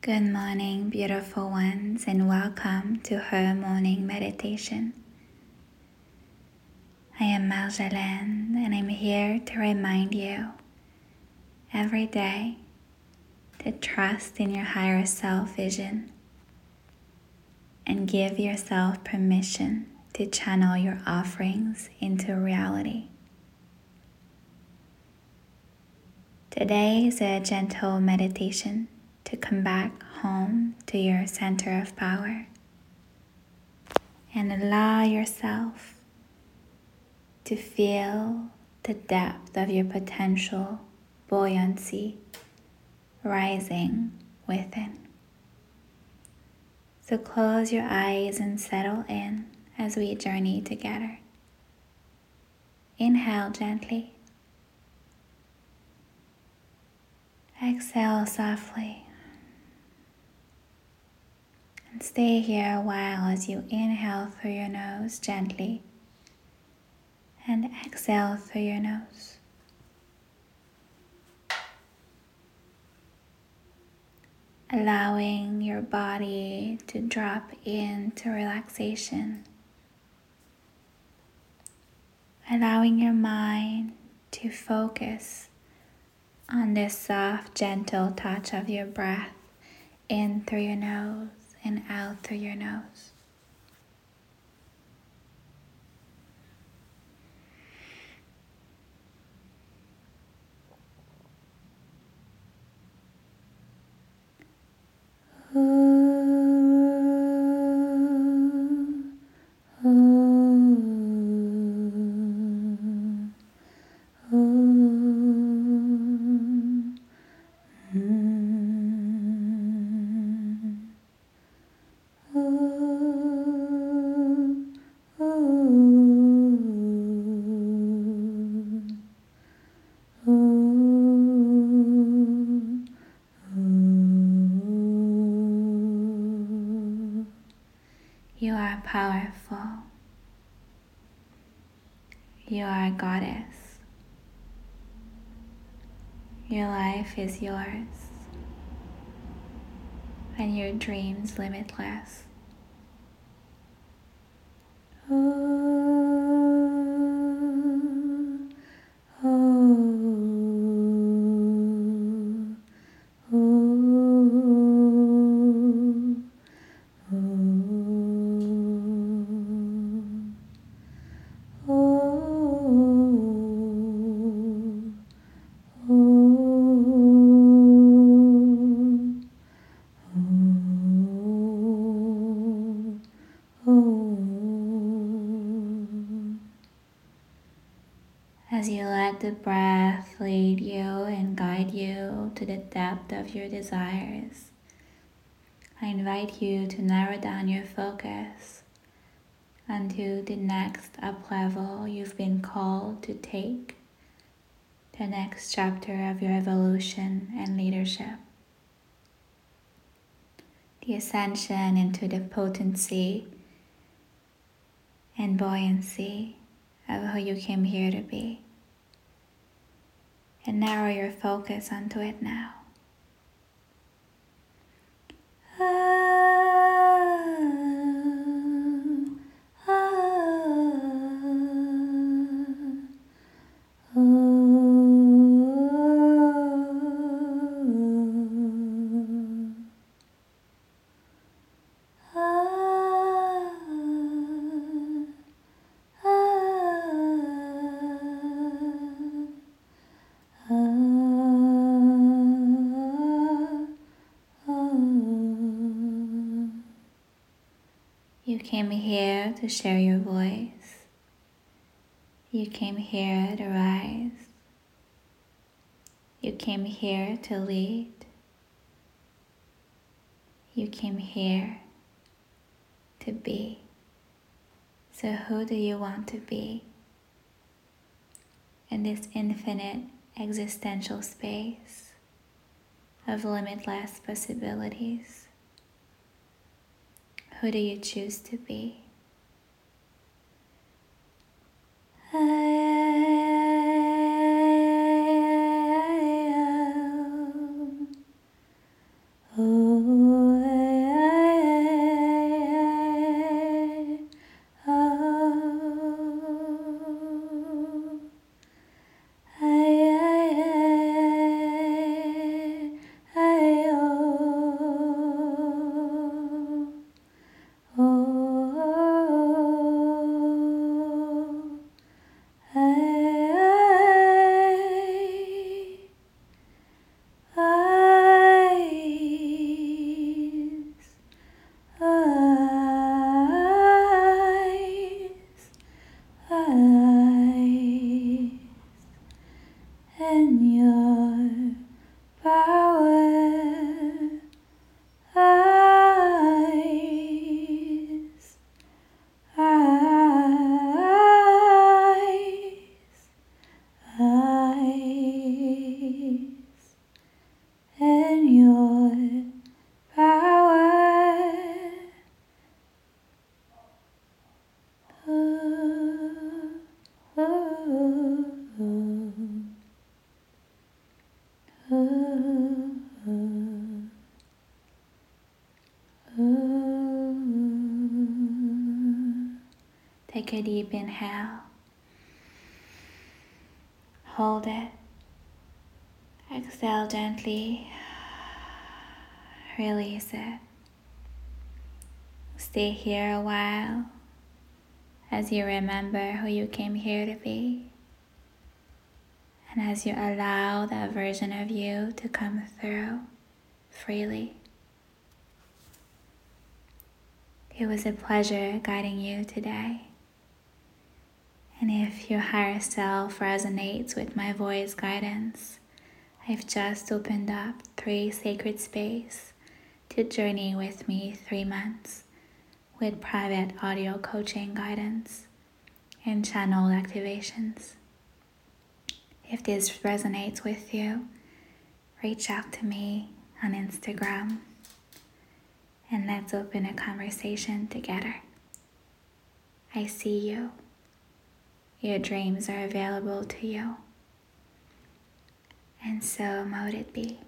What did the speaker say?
Good morning, beautiful ones, and welcome to her morning meditation. I am Marjolaine, and I'm here to remind you every day to trust in your higher self vision and give yourself permission to channel your offerings into reality. Today is a gentle meditation to come back home to your center of power and allow yourself to feel the depth of your potential buoyancy rising within. So close your eyes and settle in as we journey together. Inhale gently. Exhale softly. Stay here a while as you inhale through your nose gently and exhale through your nose. Allowing your body to drop into relaxation. Allowing your mind to focus on this soft, gentle touch of your breath in through your nose and out through your nose. Powerful. You are a goddess. Your life is yours and your dreams limitless. The breath lead you and guide you to the depth of your desires, I invite you to narrow down your focus onto the next up level you've been called to take, the next chapter of your evolution and leadership. The ascension into the potency and buoyancy of who you came here to be and narrow your focus onto it now. You came here to share your voice. You came here to rise. You came here to lead. You came here to be. So, who do you want to be in this infinite existential space of limitless possibilities? Who do you choose to be? Oh. ah. Take a deep inhale. Hold it. Exhale gently. Release it. Stay here a while as you remember who you came here to be. And as you allow that version of you to come through freely. It was a pleasure guiding you today. And if your higher self resonates with my voice guidance, I've just opened up three sacred space to journey with me three months with private audio coaching guidance and channel activations. If this resonates with you, reach out to me on Instagram and let's open a conversation together. I see you. Your dreams are available to you. And so mote it be.